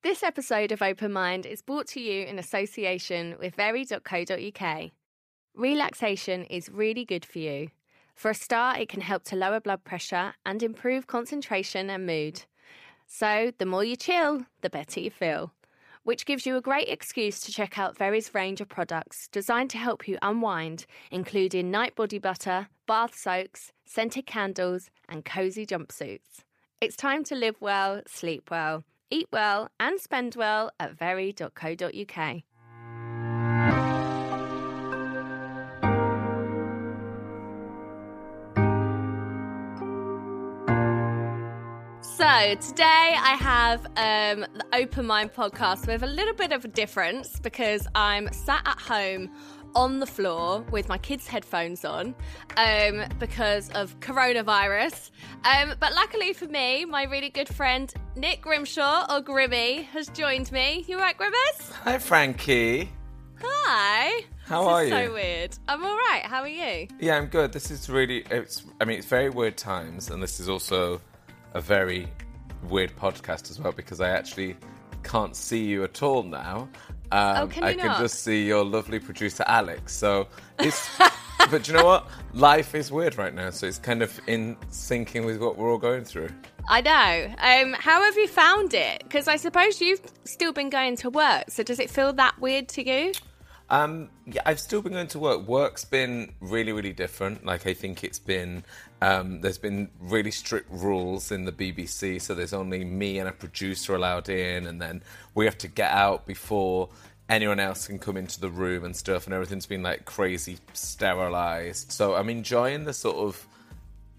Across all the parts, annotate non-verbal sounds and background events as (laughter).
This episode of Open Mind is brought to you in association with very.co.uk. Relaxation is really good for you. For a start, it can help to lower blood pressure and improve concentration and mood. So, the more you chill, the better you feel. Which gives you a great excuse to check out Very's range of products designed to help you unwind, including night body butter, bath soaks, scented candles, and cozy jumpsuits. It's time to live well, sleep well, eat well, and spend well at very.co.uk. So today I have um, the Open Mind podcast with a little bit of a difference because I'm sat at home on the floor with my kids' headphones on um, because of coronavirus. Um, but luckily for me, my really good friend Nick Grimshaw or Grimmy has joined me. You right, Grimmers? Hi, Frankie. Hi. How this are is you? So weird. I'm all right. How are you? Yeah, I'm good. This is really. It's. I mean, it's very weird times, and this is also a very weird podcast as well because I actually can't see you at all now. Um, Oh, can I can not? just see your lovely producer Alex. So (laughs) it's. but you know what? Life is weird right now, so it's kind of in syncing with what we're all going through. I know. Um, how have you found it? Because I suppose you've still been going to work. So does it feel that weird to you? Um, yeah, I've still been going to work. Work's been really, really different. Like I think it's been um, there's been really strict rules in the BBC, so there's only me and a producer allowed in, and then we have to get out before anyone else can come into the room and stuff, and everything's been like crazy sterilized. So I'm enjoying the sort of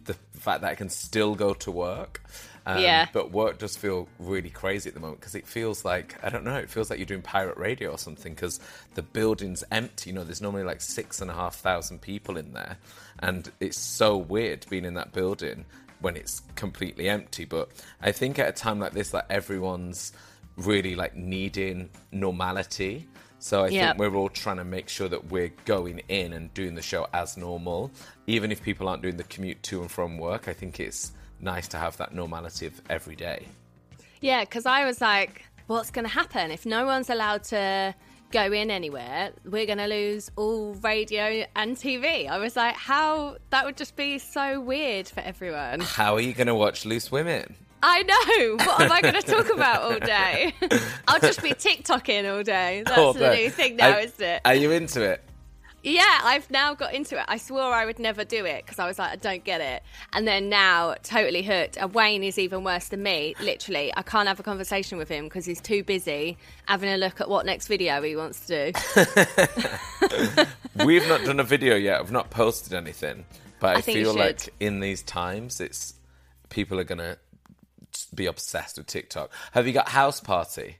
the fact that I can still go to work. Um, Yeah. But work does feel really crazy at the moment because it feels like, I don't know, it feels like you're doing pirate radio or something because the building's empty. You know, there's normally like six and a half thousand people in there. And it's so weird being in that building when it's completely empty. But I think at a time like this, like everyone's really like needing normality. So I Yep. think we're all trying to make sure that we're going in and doing the show as normal. Even if people aren't doing the commute to and from work, I think it's nice to have that normality of every day. Yeah, because I was like, what's going to happen if no one's allowed to go in anywhere? We're going to lose all radio and TV. I was like, how? That would just be so weird for everyone. How are you going to watch Loose Women? I know. What am I going (laughs) to talk about all day? (laughs) I'll just be TikToking all day. Oh, That's All the day. new thing now, Are- isn't it? Are you into it? Yeah, I've now got into it. I swore I would never do it because I was like, I don't get it. And then now, totally hooked. And Wayne is even worse than me. Literally, I can't have a conversation with him because he's too busy having a look at what next video he wants to do. (laughs) We've not done a video yet. I've not posted anything, but I, I feel like in these times, it's people are going to be obsessed with TikTok. Have you got House Party?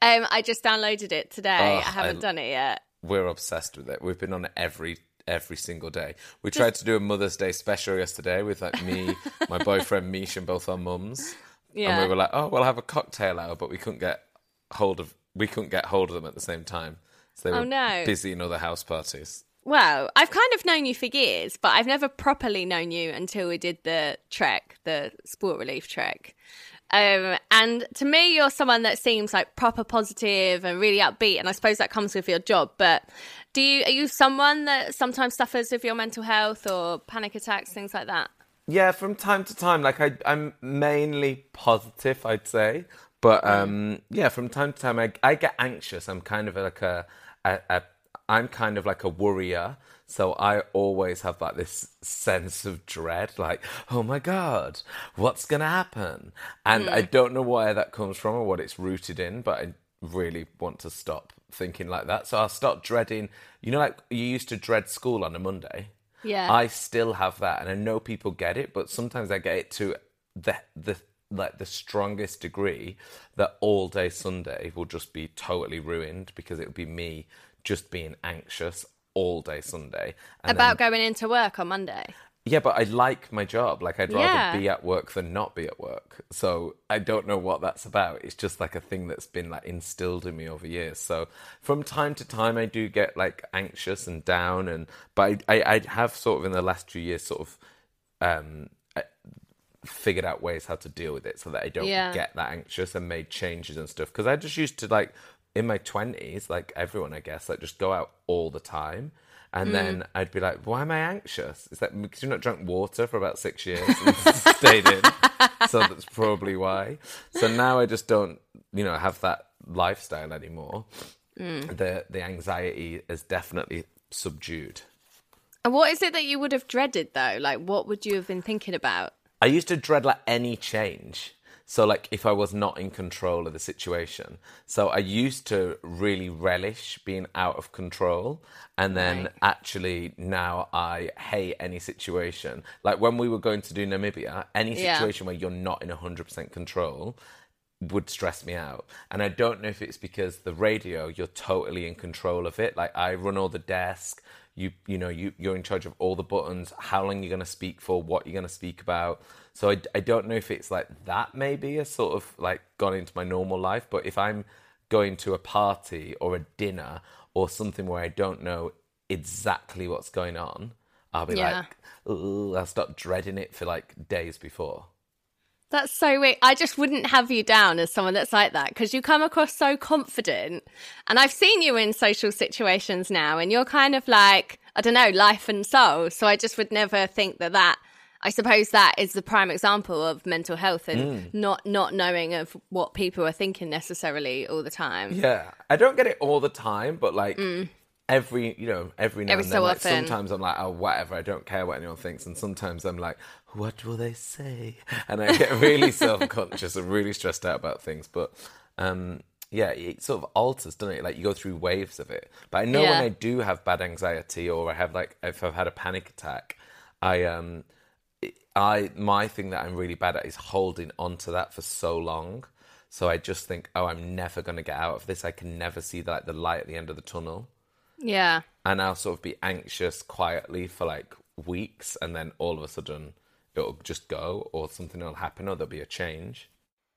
Um, I just downloaded it today. Oh, I haven't I- done it yet. We're obsessed with it. We've been on it every every single day. We tried to do a Mother's Day special yesterday with like me, (laughs) my boyfriend Mish, and both our mums. Yeah. And we were like, oh, we'll have a cocktail hour, but we couldn't get hold of we couldn't get hold of them at the same time. So they Oh, were no. busy in other house parties. Well, I've kind of known you for years, but I've never properly known you until we did the trek, the sport relief trek. Um, and to me, you're someone that seems like proper positive and really upbeat, and I suppose that comes with your job. But do you are you someone that sometimes suffers with your mental health or panic attacks, things like that? Yeah, from time to time. Like I, I'm mainly positive, I'd say. But um, yeah, from time to time, I, I get anxious. I'm kind of like a, a, a, I'm kind of like a worrier. So I always have like this sense of dread, like, oh my god, what's gonna happen? And I hmm. don't know where that comes from or what it's rooted in, but I really want to stop thinking like that. So I'll start dreading. You know, like you used to dread school on a Monday. Yeah. I still have that, and I know people get it, but sometimes I get it to the the like the strongest degree that all day Sunday will just be totally ruined because it would be me just being anxious all day Sunday. About then- going into work on Monday. yeah, but I like my job. Like I'd rather Yeah. be at work than not be at work. So I don't know what that's about. It's just like a thing that's been like instilled in me over years. So from time to time, I do get like anxious and down, and but I I, I have sort of in the last few years sort of um figured out ways how to deal with it so that I don't Yeah. get that anxious and made changes and stuff. Because I just used to like in my twenties, like everyone, I guess, like just go out all the time. And mm. then I'd be like, why am I anxious? Is that because you've not drunk water for about six years and (laughs) stayed in? So that's probably why. So now I just don't, you know, have that lifestyle anymore. Mm. The the anxiety is definitely subdued. And what is it that you would have dreaded though? Like, what would you have been thinking about? I used to dread like any change. So like if I was not in control of the situation. So I used to really relish being out of control and then Right. actually now I hate any situation. Like when we were going to do Namibia, any Yeah. situation where you're not in 100% control would stress me out. And I don't know if it's because the radio, you're totally in control of it. Like I run all the desk. You you know you you're in charge of all the buttons. How long you're going to speak for? What you're going to speak about. So I, I don't know if it's like that. Maybe a sort of like gone into my normal life. But if I'm going to a party or a dinner or something where I don't know exactly what's going on, I'll be Yeah. like, Ugh, I'll start dreading it for like days before. That's so weird. I just wouldn't have you down as someone that's like that because you come across so confident. And I've seen you in social situations now, and you're kind of like, I don't know, life and soul. So I just would never think that that. I suppose that is the prime example of mental health and not not knowing of what people are thinking necessarily all the time. Yeah, I don't get it all the time, but like every you know every now Mm. Every and so then, like, often. sometimes I'm like, oh whatever, I don't care what anyone thinks, and sometimes I'm like, what will they say? And I get really (laughs) self conscious and really stressed out about things. But um, yeah, it sort of alters, doesn't it? Like you go through waves of it. But I know Yeah. when I do have bad anxiety or I have like if I've had a panic attack, I um I my thing that I'm really bad at is holding onto that for so long. So I just think, oh, I'm never going to get out of this. I can never see like the light at the end of the tunnel, Yeah. and I'll sort of be anxious quietly for like weeks, and then all of a sudden it'll just go, or something will happen, or there'll be a change.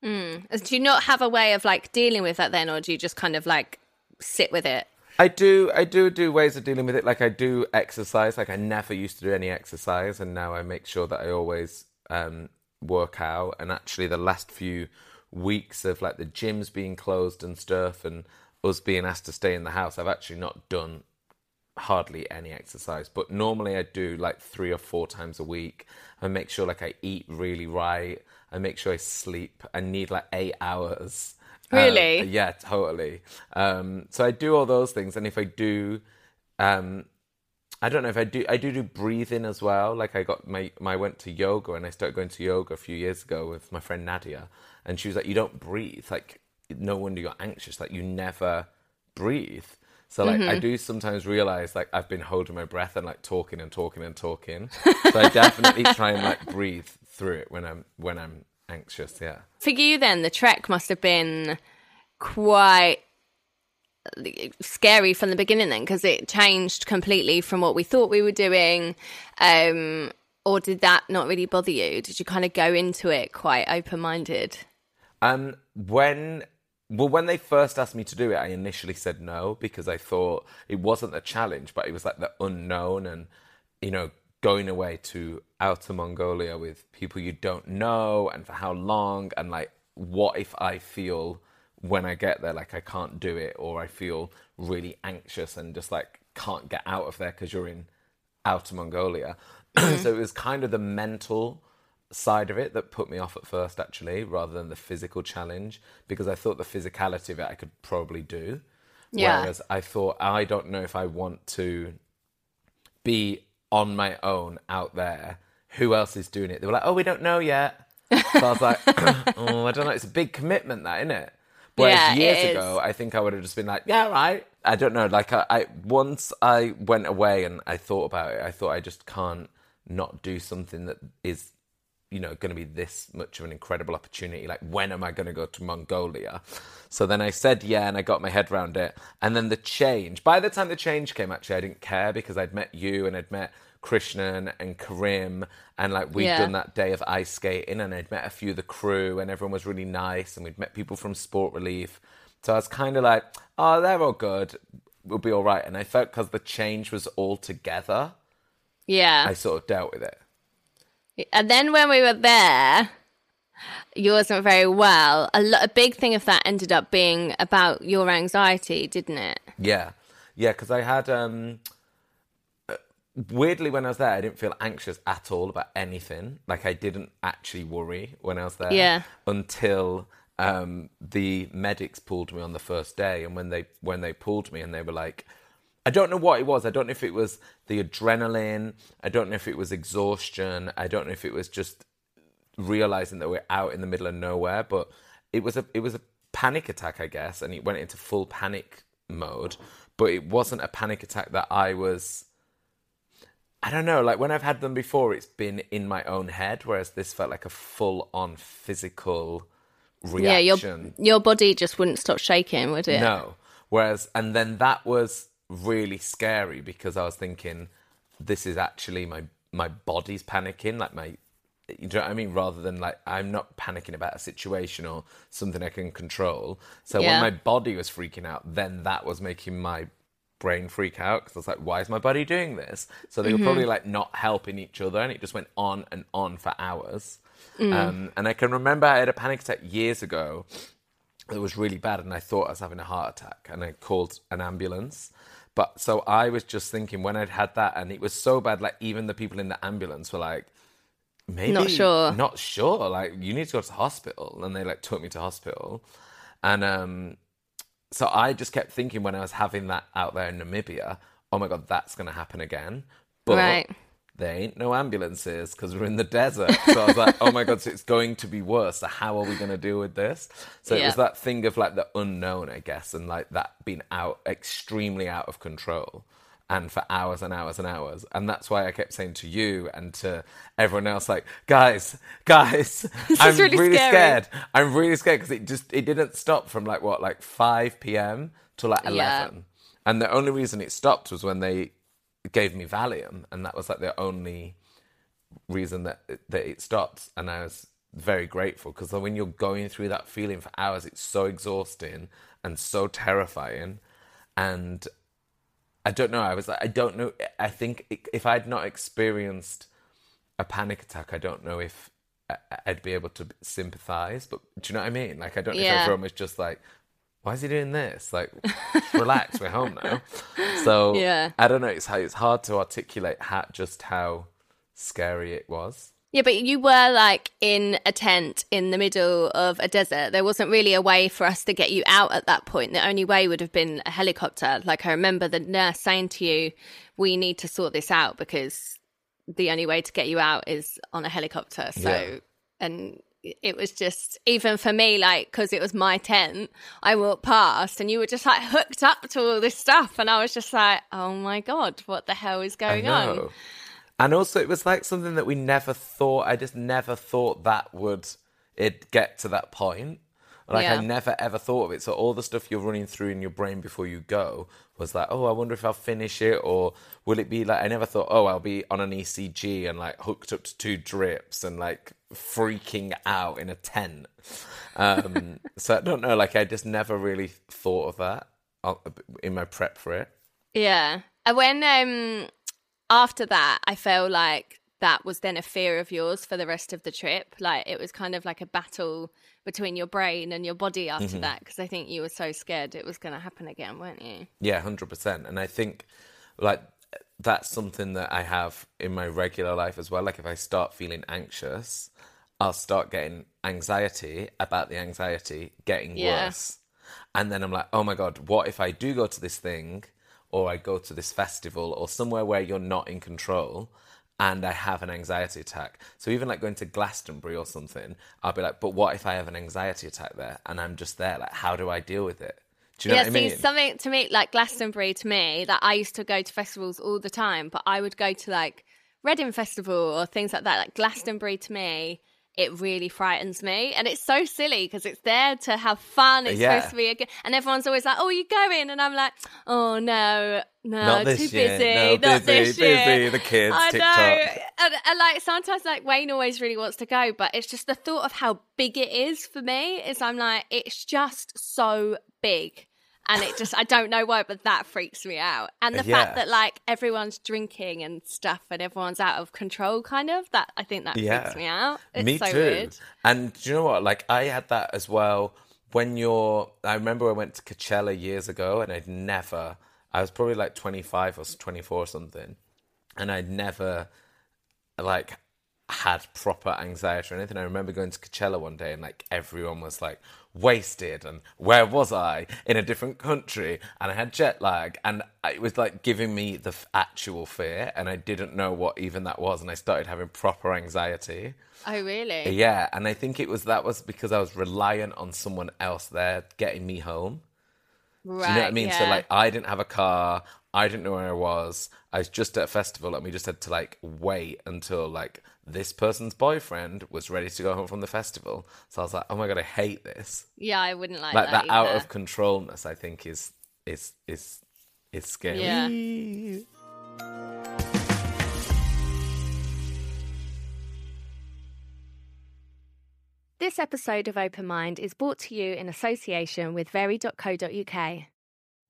Mm. Do you not have a way of like dealing with that then, or do you just kind of like sit with it? I do, I do do ways of dealing with it. Like I do exercise. Like I never used to do any exercise, and now I make sure that I always um, work out. And actually, the last few weeks of like the gyms being closed and stuff, and us being asked to stay in the house, I've actually not done hardly any exercise. But normally, I do like three or four times a week. I make sure like I eat really right. I make sure I sleep. I need like eight hours. Um, Really? yeah, totally. Um, so I do all those things, and if I do, um, I don't know if I do. I do do breathing as well. Like I got my, my I went to yoga, and I started going to yoga a few years ago with my friend Nadia, and she was like, "You don't breathe. Like no wonder you're anxious. Like you never breathe." So like I do sometimes realize like I've been holding my breath and like talking and talking and talking. so I definitely try and like breathe through it when I'm when I'm anxious. Yeah. For you, then, the trek must have been quite scary from the beginning, then, because it changed completely from what we thought we were doing. Um, or did that not really bother you? Did you kind of go into it quite open minded? Um, when well, when they first asked me to do it, I initially said no because I thought it wasn't a challenge, but it was like the unknown and you know going away to outer Mongolia with people you don't know and for how long and like what if I feel when I get there like I can't do it or I feel really anxious and just like can't get out of there because you're in outer Mongolia. (clears throat) Mm-hmm. so it was kind of the mental side of it that put me off at first, actually, rather than the physical challenge, because I thought the physicality of it I could probably do. Yeah. Whereas I thought, I don't know if I want to be on my own out there. Who else is doing it? They were like, oh, we don't know yet. So I was like, (laughs) (laughs) oh, I don't know. It's a big commitment, that, isn't it? Whereas Yeah, years ago, I think I would have just been like, yeah, right. I don't know. Like, I, I once I went away and I thought about it, I thought I just can't not do something that is you know, going to be this much of an incredible opportunity. Like, when am I going to go to Mongolia? So then I said yeah, and I got my head around it. And then the change, by the time the change came, actually, I didn't care because I'd met you and I'd met Krishnan and Karim, and like we'd Yeah. done that day of ice skating, and I'd met a few of the crew, and everyone was really nice, and we'd met people from Sport Relief. So I was kind of like, oh, they're all good. We'll be all right. And I felt because the change was all together, Yeah. I sort of dealt with it. And then when we were there, you wasn't very well. A, lo- a big thing of that ended up being about your anxiety, didn't it? Yeah, yeah, because I had um, uh, weirdly when I was there, I didn't feel anxious at all about anything. Like I didn't actually worry when I was there. Yeah. Until um, the medics pulled me on the first day, and when they when they pulled me, and they were like. I don't know what it was. I don't know if it was the adrenaline. I don't know if it was exhaustion. I don't know if it was just realizing that we're out in the middle of nowhere. But it was a it was a panic attack, I guess, and it went into full panic mode. But it wasn't a panic attack that I was. I don't know. Like when I've had them before, it's been in my own head, whereas this felt like a full on physical reaction. Yeah, your your body just wouldn't stop shaking, would it? No. Whereas, and then that was really scary because I was thinking, this is actually my my body's panicking, like my, you know what I mean? Rather than like I'm not panicking about a situation or something I can control. So Yeah. when my body was freaking out, then that was making my brain freak out because I was like, why is my body doing this? So they were probably like not helping each other, and it just went on and on for hours. Um, and I can remember I had a panic attack years ago it was really bad and I thought I was having a heart attack and I called an ambulance. But so I was just thinking when I'd had that and it was so bad, like even the people in the ambulance were like, maybe Not sure. Not sure. Like you need to go to the hospital. And they like took me to hospital. And um so I just kept thinking when I was having that out there in Namibia, oh my god, that's gonna happen again. But Right. There ain't no ambulances because we're in the desert. So I was like, oh my God, so it's going to be worse. So how are we going to deal with this? So it was that thing of like the unknown, I guess, and like that being out, extremely out of control. And for hours and hours and hours. And that's why I kept saying to you and to everyone else, like, guys, guys, (laughs) I'm really really scared. I'm really scared because it just, it didn't stop from like what, like 5 p.m. to like 11. Yeah. And the only reason it stopped was when they gave me Valium, and that was like the only reason that that it stopped. And I was very grateful because when you're going through that feeling for hours, it's so exhausting and so terrifying. And I don't know. I was like, I don't know. I think if I'd not experienced a panic attack, I don't know if I'd be able to sympathize. But do you know what I mean? Like, I don't know if everyone was just like, why is he doing this? Like, (laughs) relax, we're home now. So Yeah. I don't know. It's how it's hard to articulate how, just how scary it was. Yeah, but you were like in a tent in the middle of a desert. There wasn't really a way for us to get you out at that point. The only way would have been a helicopter. Like I remember the nurse saying to you, "We need to sort this out because the only way to get you out is on a helicopter." So, Yeah. and it was just even for me, like because it was my tent, I walked past and you were just like hooked up to all this stuff, and I was just like, "Oh my god, what the hell is going on?" And also, it was like something that we never thought. I just never thought that would it get to that point. Like Yeah. I never ever thought of it. So all the stuff you're running through in your brain before you go was like, oh, I wonder if I'll finish it, or will it be like? I never thought, oh, I'll be on an ECG and like hooked up to two drips and like freaking out in a tent. Um, (laughs) so I don't know. Like I just never really thought of that uh, in my prep for it. Yeah. And when um after that I felt like that was then a fear of yours for the rest of the trip. Like it was kind of like a battle between your brain and your body after Mm-hmm. that because I think you were so scared it was going to happen again, weren't you? Yeah, hundred percent. And I think like that's something that I have in my regular life as well. Like if I start feeling anxious, I'll start getting anxiety about the anxiety getting Yeah. worse. And then I'm like, oh my God, what if I do go to this thing or I go to this festival or somewhere where you're not in control and I have an anxiety attack? So even like going to Glastonbury or something, I'll be like, but what if I have an anxiety attack there and I'm just there? Like, how do I deal with it? Do you know yeah, what I see, mean? something to me like Glastonbury to me that I used to go to festivals all the time, but I would go to like Reading Festival or things like that, like Glastonbury to me, it really frightens me. And it's so silly because it's there to have fun. It's Yeah. supposed to be a good, and everyone's always like, oh, you going? And I'm like, oh, no, no, Not this too year. busy. No, not busy, this year. busy, the kids, I TikTok. know. And, and like sometimes, like Wayne always really wants to go, but it's just the thought of how big it is for me is I'm like, it's just so big. And it just, I don't know why, but that freaks me out. And the Yeah. fact that like everyone's drinking and stuff and everyone's out of control, kind of, that I think that Yeah. freaks me out. It's Me so too. weird. And do you know what? Like I had that as well when you're I remember I went to Coachella years ago and I'd never I was probably like 25 or 24 or something and I'd never like had proper anxiety or anything. I remember going to Coachella one day and like everyone was like wasted and where was I in a different country and I had jet lag and it was like giving me the f- actual fear and I didn't know what even that was and I started having proper anxiety. Oh, really? Yeah, and I think it was that was because I was reliant on someone else there getting me home. Right. Do you know what I mean? So like I didn't have a car, I didn't know where I was. I was just at a festival and we just had to like wait until like this person's boyfriend was ready to go home from the festival. So I was like, "Oh my god, I hate this." yeah, I wouldn't like, Like that. that out of controlness I think is is is is scary. Yeah. This episode of Open Mind is brought to you in association with very.co.uk.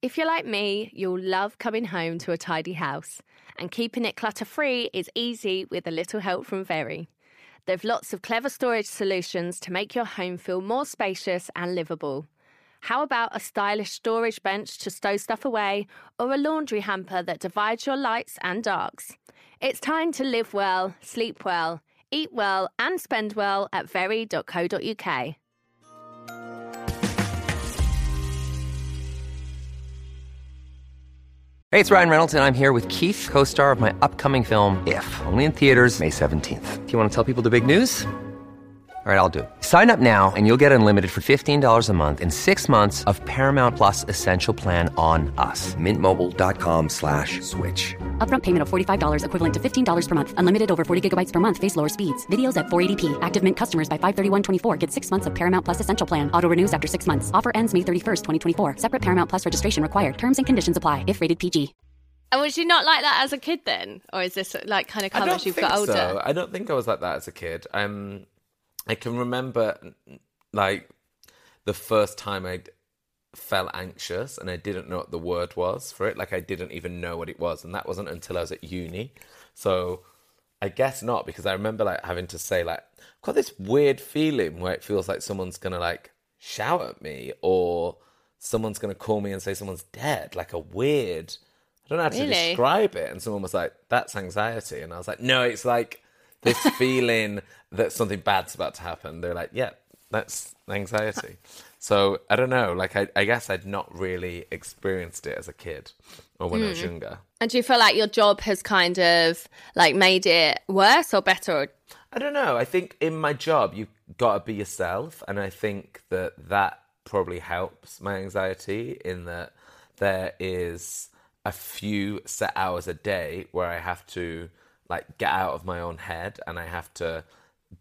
If you're like me, you'll love coming home to a tidy house, and keeping it clutter free is easy with a little help from Very. They've lots of clever storage solutions to make your home feel more spacious and livable. How about a stylish storage bench to stow stuff away, or a laundry hamper that divides your lights and darks? It's time to live well, sleep well, eat well, and spend well at very.co.uk. Hey, it's Ryan Reynolds, and I'm here with Keith, co star of my upcoming film, If, only in theaters, May 17th. Do you want to tell people the big news? All right, I'll do. Sign up now and you'll get unlimited for $15 a month in six months of Paramount Plus Essential Plan on us. Mintmobile.com slash switch. Upfront payment of $45 equivalent to $15 per month. Unlimited over 40 gigabytes per month. Face lower speeds. Videos at 480p. Active Mint customers by 531.24 get six months of Paramount Plus Essential Plan. Auto renews after six months. Offer ends May 31st, 2024. Separate Paramount Plus registration required. Terms and conditions apply if rated PG. And was you not like that as a kid then? Or is this like kind of I come as you've think got older? so. I don't think I was like that as a kid. Um, I can remember like the first time I felt anxious and I didn't know what the word was for it. Like I didn't even know what it was, and that wasn't until I was at uni. So I guess not because I remember like having to say like I've got this weird feeling where it feels like someone's gonna like shout at me or someone's gonna call me and say someone's dead. Like a weird. I don't know how to Really? describe it. And someone was like, "That's anxiety," and I was like, "No, it's like." this (laughs) feeling that something bad's about to happen. They're like, yeah, that's anxiety. (laughs) So I don't know. Like I, I guess I'd not really experienced it as a kid or when I was hmm. younger. And do you feel like your job has kind of like made it worse or better? I don't know. I think in my job you got to be yourself, and I think that that probably helps my anxiety in that there is a few set hours a day where I have to like get out of my own head and I have to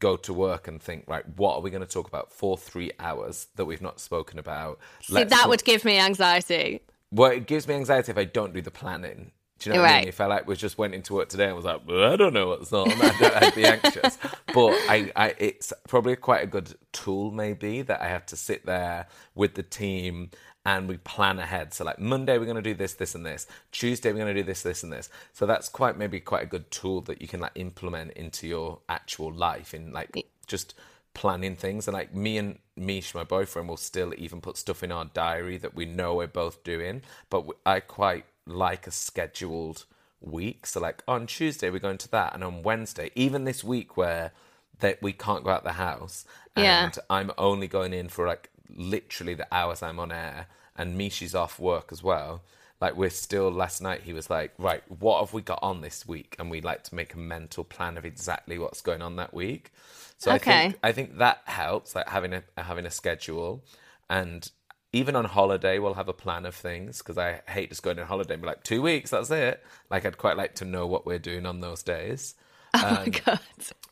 go to work and think right what are we going to talk about for 3 hours that we've not spoken about See, Let's that talk- would give me anxiety. well, it gives me anxiety if I don't do the planning. Do you know what I mean? If I like was just went into work today and was like, "Well, I don't know what's on, (laughs) I'd, I'd be anxious. But I, I, it's probably quite a good tool, maybe that I have to sit there with the team and we plan ahead. So like Monday we're going to do this, this, and this. Tuesday we're going to do this, this, and this. So that's quite maybe quite a good tool that you can like implement into your actual life in like just planning things and like me and Mish, my boyfriend, will still even put stuff in our diary that we know we're both doing. But I quite like a scheduled week. So like on Tuesday we're going to that, and on Wednesday, even this week where that we can't go out the house, and Yeah. I'm only going in for like literally the hours I'm on air, and Mishi's off work as well. Like we're still last night he was like, right, what have we got on this week? And we like to make a mental plan of exactly what's going on that week. So I think I think that helps, like having a having a schedule, and even on holiday we'll have a plan of things because I hate just going on holiday and be like two weeks, that's it. Like I'd quite like to know what we're doing on those days. (laughs) Oh my god.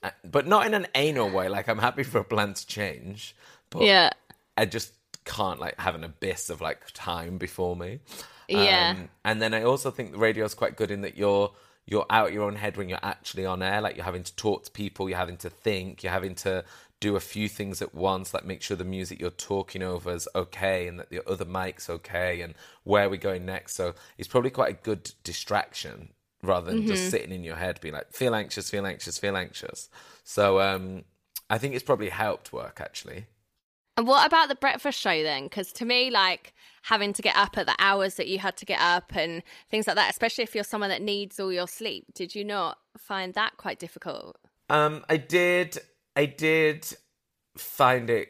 Uh, but not in an anal way. Like I'm happy for a plan to change, but Yeah. I just can't like have an abyss of like time before me. Yeah. Um, and then I also think the radio is quite good in that you're you're out your own head when you're actually on air. Like you're having to talk to people, you're having to think, you're having to do a few things at once, like make sure the music you're talking over is okay and that the other mic's okay and where we're going next. So it's probably quite a good distraction rather than just sitting in your head being like, feel anxious, feel anxious, feel anxious. So um, I think it's probably helped work actually. And what about the breakfast show then? Because to me, like having to get up at the hours that you had to get up and things like that, especially if you're someone that needs all your sleep, did you not find that quite difficult? Um, I did. I did find it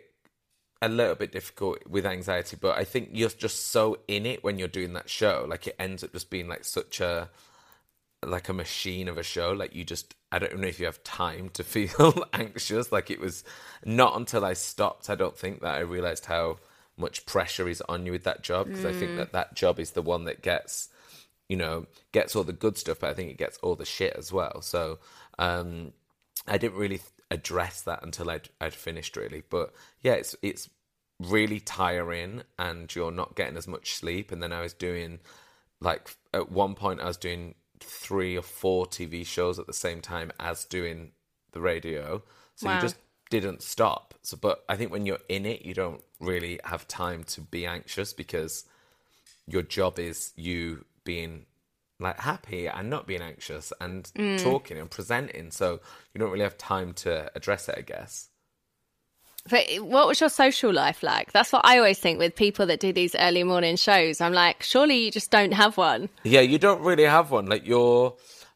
a little bit difficult with anxiety, but I think you're just so in it when you're doing that show. Like it ends up just being like such a like a machine of a show. Like you just I don't know if you have time to (laughs) feel anxious. Like it was not until I stopped, I don't think that I realized how much pressure is on you with that job because I think that that job is the one that gets you know gets all the good stuff, but I think it gets all the shit as well. So um I didn't really address that until I'd, I'd finished really. But yeah, it's it's really tiring, and you're not getting as much sleep. And then I was doing like at one point I was doing three or four TV shows at the same time as doing the radio. So Wow. you just didn't stop. So, but I think when you're in it, you don't really have time to be anxious because your job is you being like happy and not being anxious and mm. talking and presenting. So you don't really have time to address it, I guess. But what was your social life like? That's what I always think with people that do these early morning shows. I'm like, surely you just don't have one. Yeah, you don't really have one. Like you're,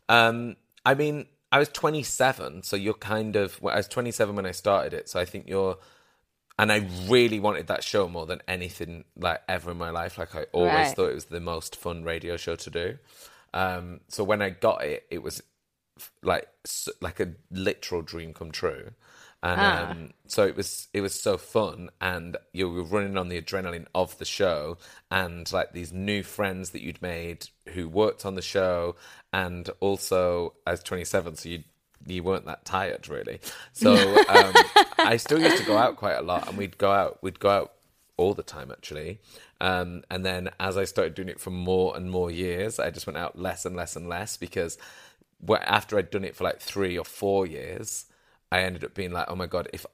um, I mean, I was 27, so you're kind of. Well, I was 27 when I started it, so I think you're. And I really wanted that show more than anything like ever in my life. Like I always Right. thought it was the most fun radio show to do. Um, so when I got it, it was f- like s- like a literal dream come true. And Ah. um, so it was it was so fun, and you were running on the adrenaline of the show, and like these new friends that you'd made who worked on the show, and also as twenty seven, so you you weren't that tired really. So (laughs) um, I still used to go out quite a lot, and we'd go out we'd go out all the time actually. Um, and then as I started doing it for more and more years, I just went out less and less and less because after I'd done it for like three or four years, I ended up being like, oh my God, if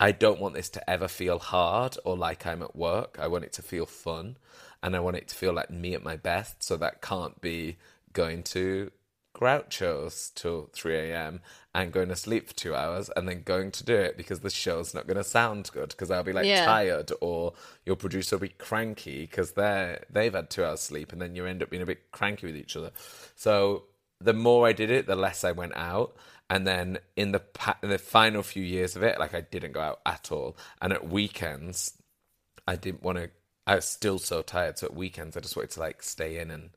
I don't want this to ever feel hard or like I'm at work, I want it to feel fun and I want it to feel like me at my best. So that can't be going to Groucho's till 3 a.m. and going to sleep for two hours and then going to do it because the show's not going to sound good because I'll be like Yeah. tired or your producer will be cranky because they're they've had two hours sleep and then you end up being a bit cranky with each other. So the more I did it, the less I went out. And then in the pa- in the final few years of it, like I didn't go out at all. And at weekends, I didn't want to. I was still so tired. So at weekends, I just wanted to like stay in and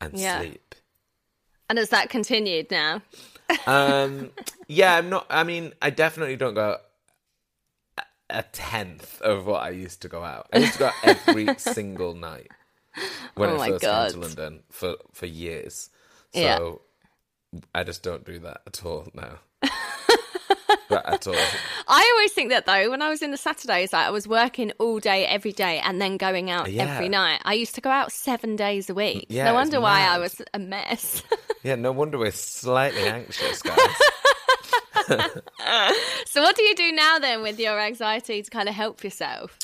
and Yeah. sleep. And has that continued now? Um, (laughs) yeah, I'm not. I mean, I definitely don't go a, a tenth of what I used to go out. I used to go out every (laughs) single night when Oh I first God. came to London for for years. So Yeah. I just don't do that at all now. (laughs) At all. I always think that though, when I was in the Saturdays, like I was working all day, every day, and then going out Yeah. every night. I used to go out seven days a week. Yeah, no wonder why I was a mess. (laughs) Yeah, no wonder we're slightly anxious, guys. (laughs) so, what do you do now then with your anxiety to kind of help yourself?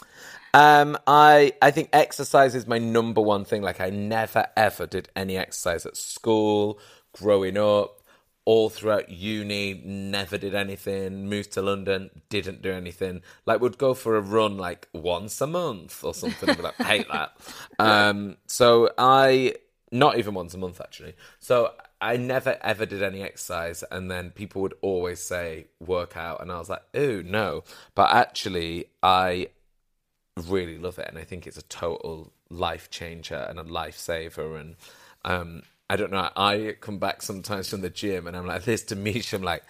Um, I I think exercise is my number one thing. Like I never ever did any exercise at school, growing up, all throughout uni, never did anything. Moved to London, didn't do anything. Like would go for a run like once a month or something. Like hate that. (laughs) Um, so I not even once a month actually. So I never ever did any exercise, and then people would always say work out, and I was like, oh no. But actually, I really love it and I think it's a total life changer and a lifesaver and um I don't know I come back sometimes from the gym and I'm like this to Misha I'm like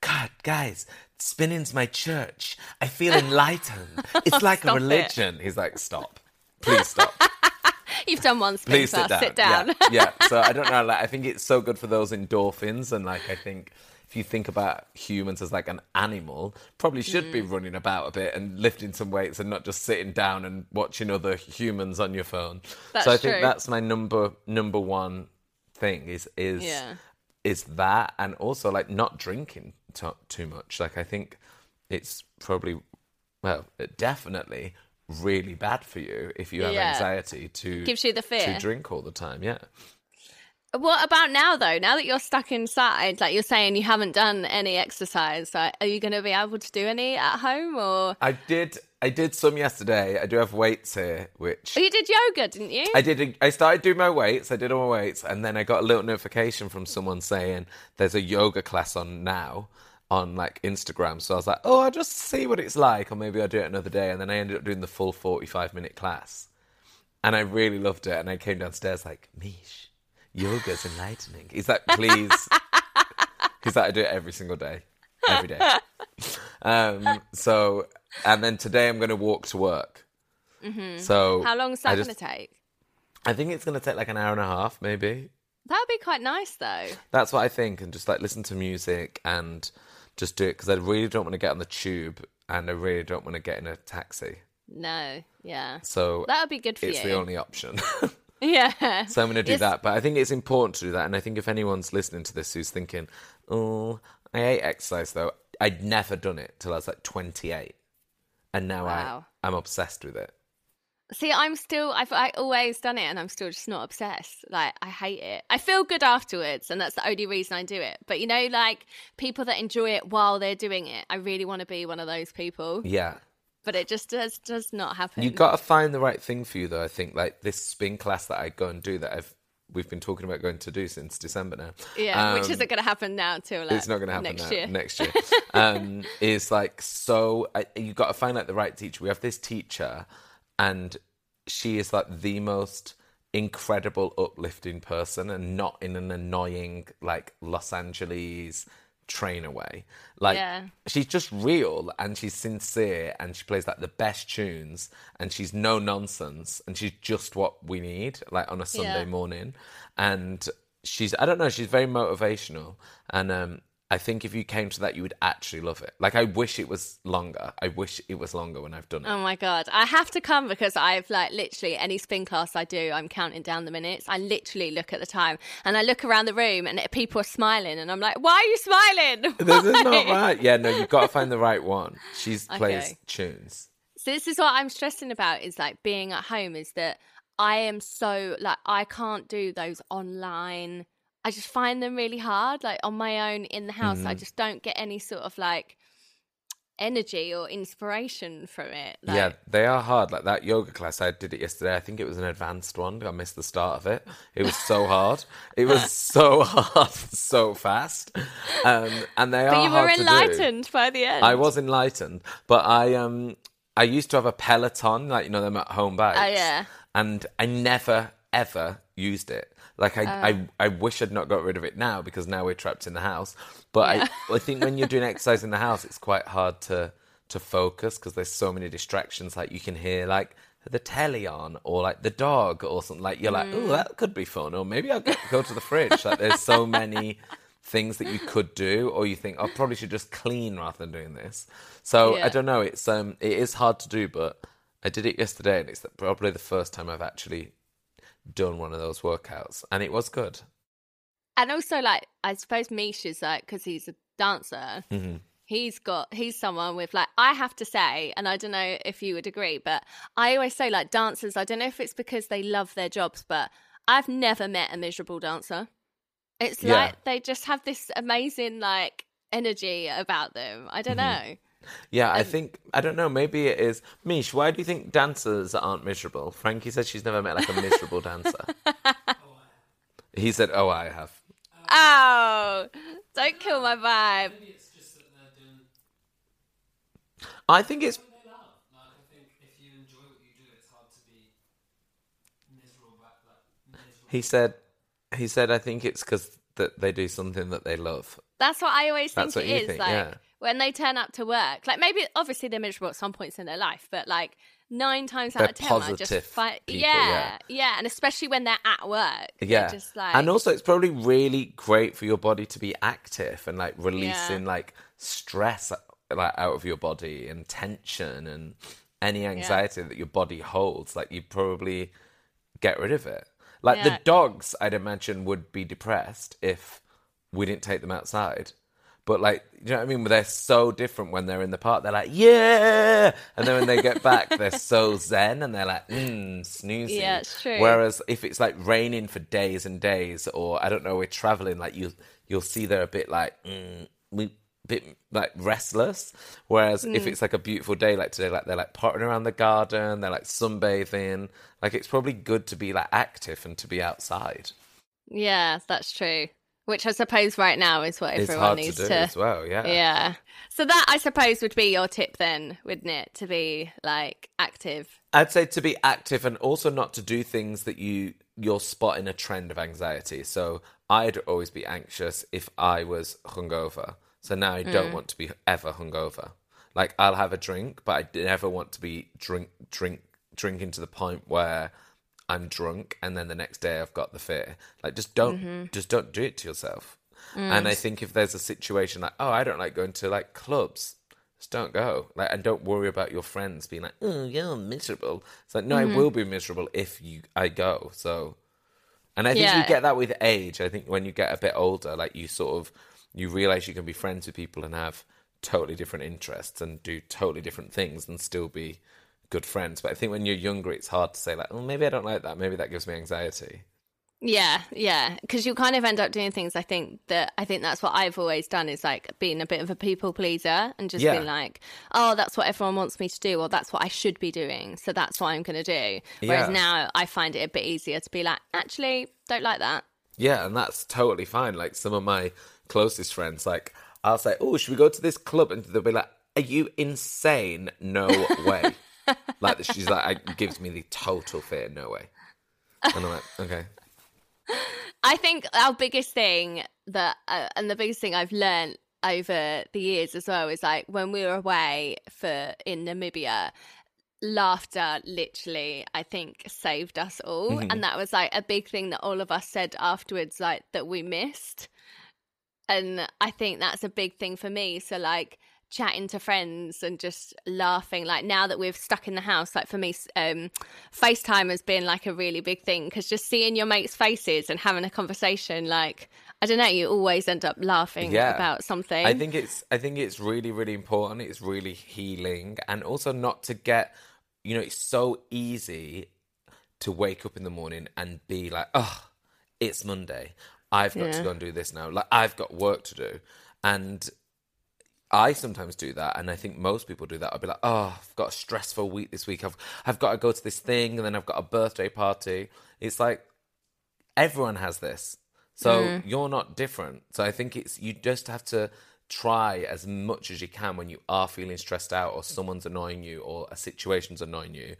God guys spinning's my church. I feel (laughs) enlightened. It's like a Stop it. religion. He's like stop. Please stop. (laughs) You've done one spin please sit down. Sit down. Yeah, yeah (laughs) so I don't know like I think it's so good for those endorphins and like I think if you think about humans as like an animal, probably should be Mm. running about a bit and lifting some weights and not just sitting down and watching other humans on your phone. That's so I think that's my number number one thing is is Yeah. is that and also like not drinking to- too much. Like I think it's probably well, definitely really bad for you if you have Yeah. anxiety to Gives you the fear. to drink all the time. Yeah. What about now though? Now that you're stuck inside, like you're saying you haven't done any exercise, like, are you going to be able to do any at home or? I did I did some yesterday. I do have weights here, which Oh, you did yoga, didn't you? I did. I started doing my weights. I did all my weights, and then I got a little notification from someone saying there's a yoga class on now on like Instagram. So I was like, oh, I'll just see what it's like, or maybe I'll do it another day. And then I ended up doing the full 45 minute class, and I really loved it. And I came downstairs like, Mish, yoga's enlightening. He's like, please. (laughs) He's like, I do it every single day, every day. (laughs) um. So, and then today I'm going to walk to work. Mm-hmm. So How long is that going to take? I think it's going to take like an hour and a half, maybe. That would be quite nice though. That's what I think, and just like listen to music and just do it because I really don't want to get on the tube and I really don't want to get in a taxi. No, yeah, So that would be good for it's you. It's the only option. (laughs) Yeah. so I'm going to do Yes. that. But I think it's important to do that. And I think if anyone's listening to this who's thinking, oh, I hate exercise though, I'd never done it till I was like 28. And now Wow. I, I'm obsessed with it. See, I'm still, I've I always done it and I'm still just not obsessed. Like, I hate it. I feel good afterwards and that's the only reason I do it. But you know, like people that enjoy it while they're doing it, I really want to be one of those people. Yeah. But it just does, does not happen. You got to find the right thing for you, though. I think like this spin class that I go and do that I've we've been talking about going to do since December now. yeah, which Um, isn't going to happen now till like, it's not going to happen next now, year. next year. (laughs) um, is like so. I, you got to find like the right teacher. We have this teacher, and she is like the most incredible, uplifting person, and not in an annoying like Los Angeles trainer away. Like Yeah. she's just real and she's sincere and she plays like the best tunes and she's no nonsense and she's just what we need like on a Sunday Yeah. morning and she's I don't know she's very motivational and um I think if you came to that you would actually love it like I wish it was longer I wish it was longer when I've done it Oh my god, I have to come because I've like literally any spin class I do, I'm counting down the minutes. I literally look at the time and I look around the room and people are smiling and I'm like, why are you smiling? (laughs) this is not right yeah no you've got to find the right one she (laughs) plays Okay. tunes So this is what I'm stressing about is like being at home is that I am so like I can't do those online. I just find them really hard. Like on my own in the house, Mm-hmm. I just don't get any sort of like energy or inspiration from it. Like, yeah, they are hard. Like that yoga class, I did it yesterday. I think it was an advanced one. I missed the start of it. It was so hard. It was (laughs) so (laughs) hard, so fast. Um, and they But are you were enlightened by the end. I was enlightened, but I um I used to have a Peloton, like you know them at home bikes. Oh, yeah. And I never ever used it. Like I, Oh. I, I wish I'd not got rid of it now because now we're trapped in the house. But I, I think when you're doing (laughs) exercise in the house, it's quite hard to to focus because there's so many distractions. Like you can hear like the telly on or like the dog or something. Like you're like, Mm. oh, that could be fun. Or maybe I'll go, go to the fridge. Like there's so many (laughs) things that you could do, or you think, I probably should just clean rather than doing this. So Yeah. I don't know. It's um, it is hard to do, but I did it yesterday, and it's probably the first time I've actually done one of those workouts, and it was good. and also like I suppose Mish is like because he's a dancer. Mm-hmm. He's got he's someone with like I have to say, and I don't know if you would agree, but I always say like dancers. I don't know if it's because they love their jobs, but I've never met a miserable dancer. It's Yeah. like they just have this amazing like energy about them. I don't Mm-hmm. know. Yeah, I think I don't know. Maybe it is. Mish, why do you think dancers aren't miserable? Frankie says she's never met like a miserable dancer. (laughs) He said, "Oh, I have." Oh, don't kill my vibe. I think it's He said, he said, I think it's because that they do something that they love. That's what I always think That's what it you is. think, like yeah. When they turn up to work, like maybe obviously they're miserable at some points in their life, but like nine times They're out of ten, I positive just find, people, yeah, yeah. and especially when they're at work, yeah. just like, and also it's probably really great for your body to be active and like releasing Yeah. like stress like out of your body and tension and any anxiety that your body holds. Like you probably get rid of it. Like the dogs i'd imagine would be depressed if we didn't take them outside but like you know what i mean? They're so different when they're in the park. They're like yeah! And then when they get back they're so zen and they're like mm, snoozy Yeah, it's true. whereas if it's like raining for days and days or i don't know we're traveling like you you'll see they're a bit like mm, we bit like restless. Whereas Mm. if it's like a beautiful day like today like they're like potting around the garden they're like sunbathing. Like it's probably good to be like active and to be outside. Yeah, that's true. Which I suppose right now is what it's everyone needs to do as well yeah Yeah. So that I suppose would be your tip then, wouldn't it? To be like active. I'd say to be active and also not to do things that you you're spotting a trend of anxiety. So I'd always be anxious if I was hungover. So now I don't mm. want to be ever hungover. Like I'll have a drink, but I never want to be drink drink drinking to the point where I'm drunk and then the next day I've got the fear. Like just don't mm-hmm. just don't do it to yourself. Mm. And I think if there's a situation like, oh, I don't like going to like clubs, just don't go. Like, and don't worry about your friends being like, oh, you're miserable. It's like, no, I mm-hmm. will be miserable if you I go. So, and I think Yeah. you get that with age. I think when you get a bit older, like you sort of you realize you can be friends with people and have totally different interests and do totally different things and still be good friends. But I think when you're younger, it's hard to say like, oh, maybe I don't like that. Maybe that gives me anxiety. Yeah, yeah, because you kind of end up doing things. I think that I think that's what I've always done is like being a bit of a people pleaser and just Yeah. being like, oh, that's what everyone wants me to do, or that's what I should be doing, so that's what I'm going to do. Whereas Yeah. now I find it a bit easier to be like, actually, don't like that. Yeah, and that's totally fine. Like some of my closest friends, like I'll say, "Oh, should we go to this club?" And they'll be like, "Are you insane? No way!" (laughs) like she's like, it gives me the total fear. No way. And I'm like, okay, I think our biggest thing that, uh, and the biggest thing I've learned over the years as well is like when we were away for in Namibia, laughter literally, I think, saved us all. And that was like a big thing that all of us said afterwards, like that we missed. And I think that's a big thing for me. So, like, chatting to friends and just laughing like now that we've stuck in the house like for me um facetime has been like a really big thing because just seeing your mates faces and having a conversation like i don't know you always end up laughing Yeah. about something I think it's I think it's really really important. It's really healing, and also not to get you know it's so easy to wake up in the morning and be like, oh, it's Monday. I've got to go and do this now. Like I've got work to do, and I sometimes do that, and I think most people do that. I'll be like, oh, I've got a stressful week this week. I've I've got to go to this thing, and then I've got a birthday party. It's like everyone has this. So mm-hmm. you're not different. So I think it's you just have to try as much as you can when you are feeling stressed out or someone's annoying you or a situation's annoying you.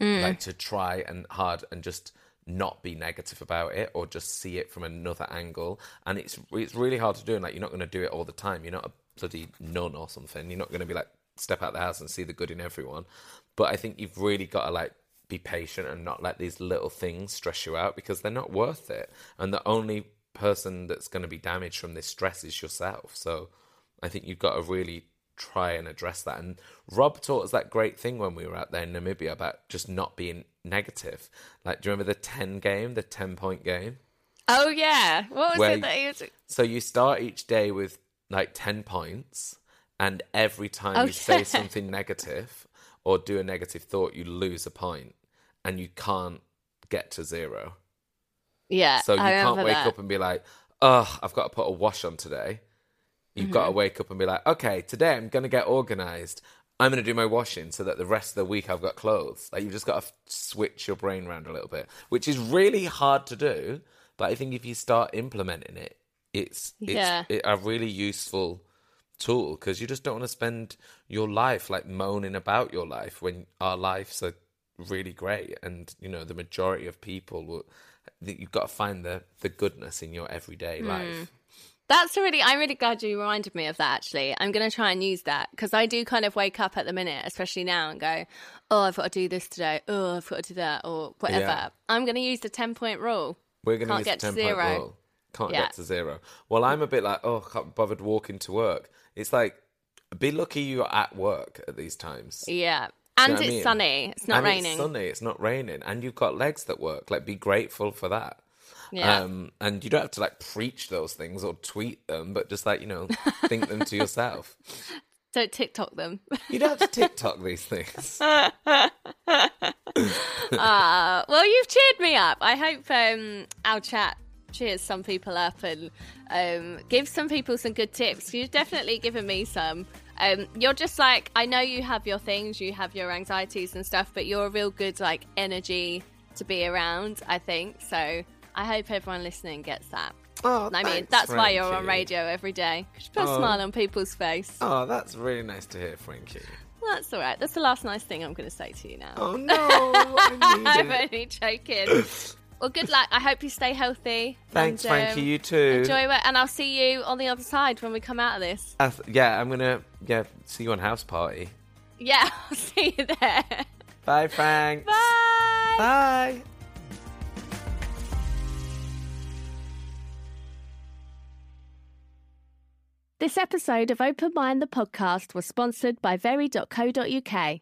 Mm. Like to try and hard and just not be negative about it or just see it from another angle. And it's it's really hard to do and like you're not going to do it all the time. You're not a bloody nun or something. You're not going to be like step out the house and see the good in everyone. But I think you've really got to like be patient and not let these little things stress you out because they're not worth it. And the only person that's going to be damaged from this stress is yourself. So I think you've got to really try and address that. And Rob taught us that great thing when we were out there in Namibia about just not being negative. Like, do you remember the 10 game, the 10 point game? oh yeah what was Where- it that he was So you start each day with like 10 points, and every time Oh, you say (laughs) something negative or do a negative thought, you lose a point and you can't get to zero. yeah So you I can't wake that. up and be like, oh, I've got to put a wash on today. You've got Mm-hmm. to wake up and be like, okay, today I'm going to get organized. I'm going to do my washing so that the rest of the week I've got clothes. Like you've just got to switch your brain around a little bit, which is really hard to do. But I think if you start implementing it, it's it's Yeah. it, a really useful tool because you just don't want to spend your life like moaning about your life when our lives are really great and you know the majority of people will that you've got to find the the goodness in your everyday hmm. life That's really, I'm really glad you reminded me of that actually. I'm going to try and use that because I do kind of wake up at the minute, especially now, and go, oh, I've got to do this today. Oh, I've got to do that or whatever. Yeah. I'm going to use the 10 point rule. We're going to get the to 10 point zero. Can't Yeah. get to zero. Well, I'm a bit like, oh, can't bothered walking to work. It's like, be lucky you're at work at these times. Yeah. And you know what it's I mean? sunny. It's not and raining. It's sunny. It's not raining, and you've got legs that work. Like, be grateful for that. Yeah. Um, and you don't have to like preach those things or tweet them, but just like you know, think them to yourself. (laughs) Don't TikTok them. You don't have to TikTok these things. Ah, (laughs) well, you've cheered me up. I hope um, our chat cheers some people up and um, gives some people some good tips. You've definitely given me some. Um, you're just like I know you have your things, you have your anxieties and stuff, but you're a real good like energy to be around. I think so. I hope everyone listening gets that. Oh, I mean, thanks, that's why you're on Frankie. radio every day. 'cause you put a Oh. smile on people's face. Oh, that's really nice to hear, Frankie. That's all right. That's the last nice thing I'm going to say to you now. Oh no, I (laughs) I'm only joking. (laughs) well, good luck. I hope you stay healthy. Thanks, and, um, Frankie. You too. Enjoy it, and I'll see you on the other side when we come out of this. Uh, yeah, I'm gonna yeah see you on house party. Yeah, (laughs) I'll see you there. Bye, Frank. Bye. Bye. This episode of Open Mind the podcast was sponsored by very.co.uk.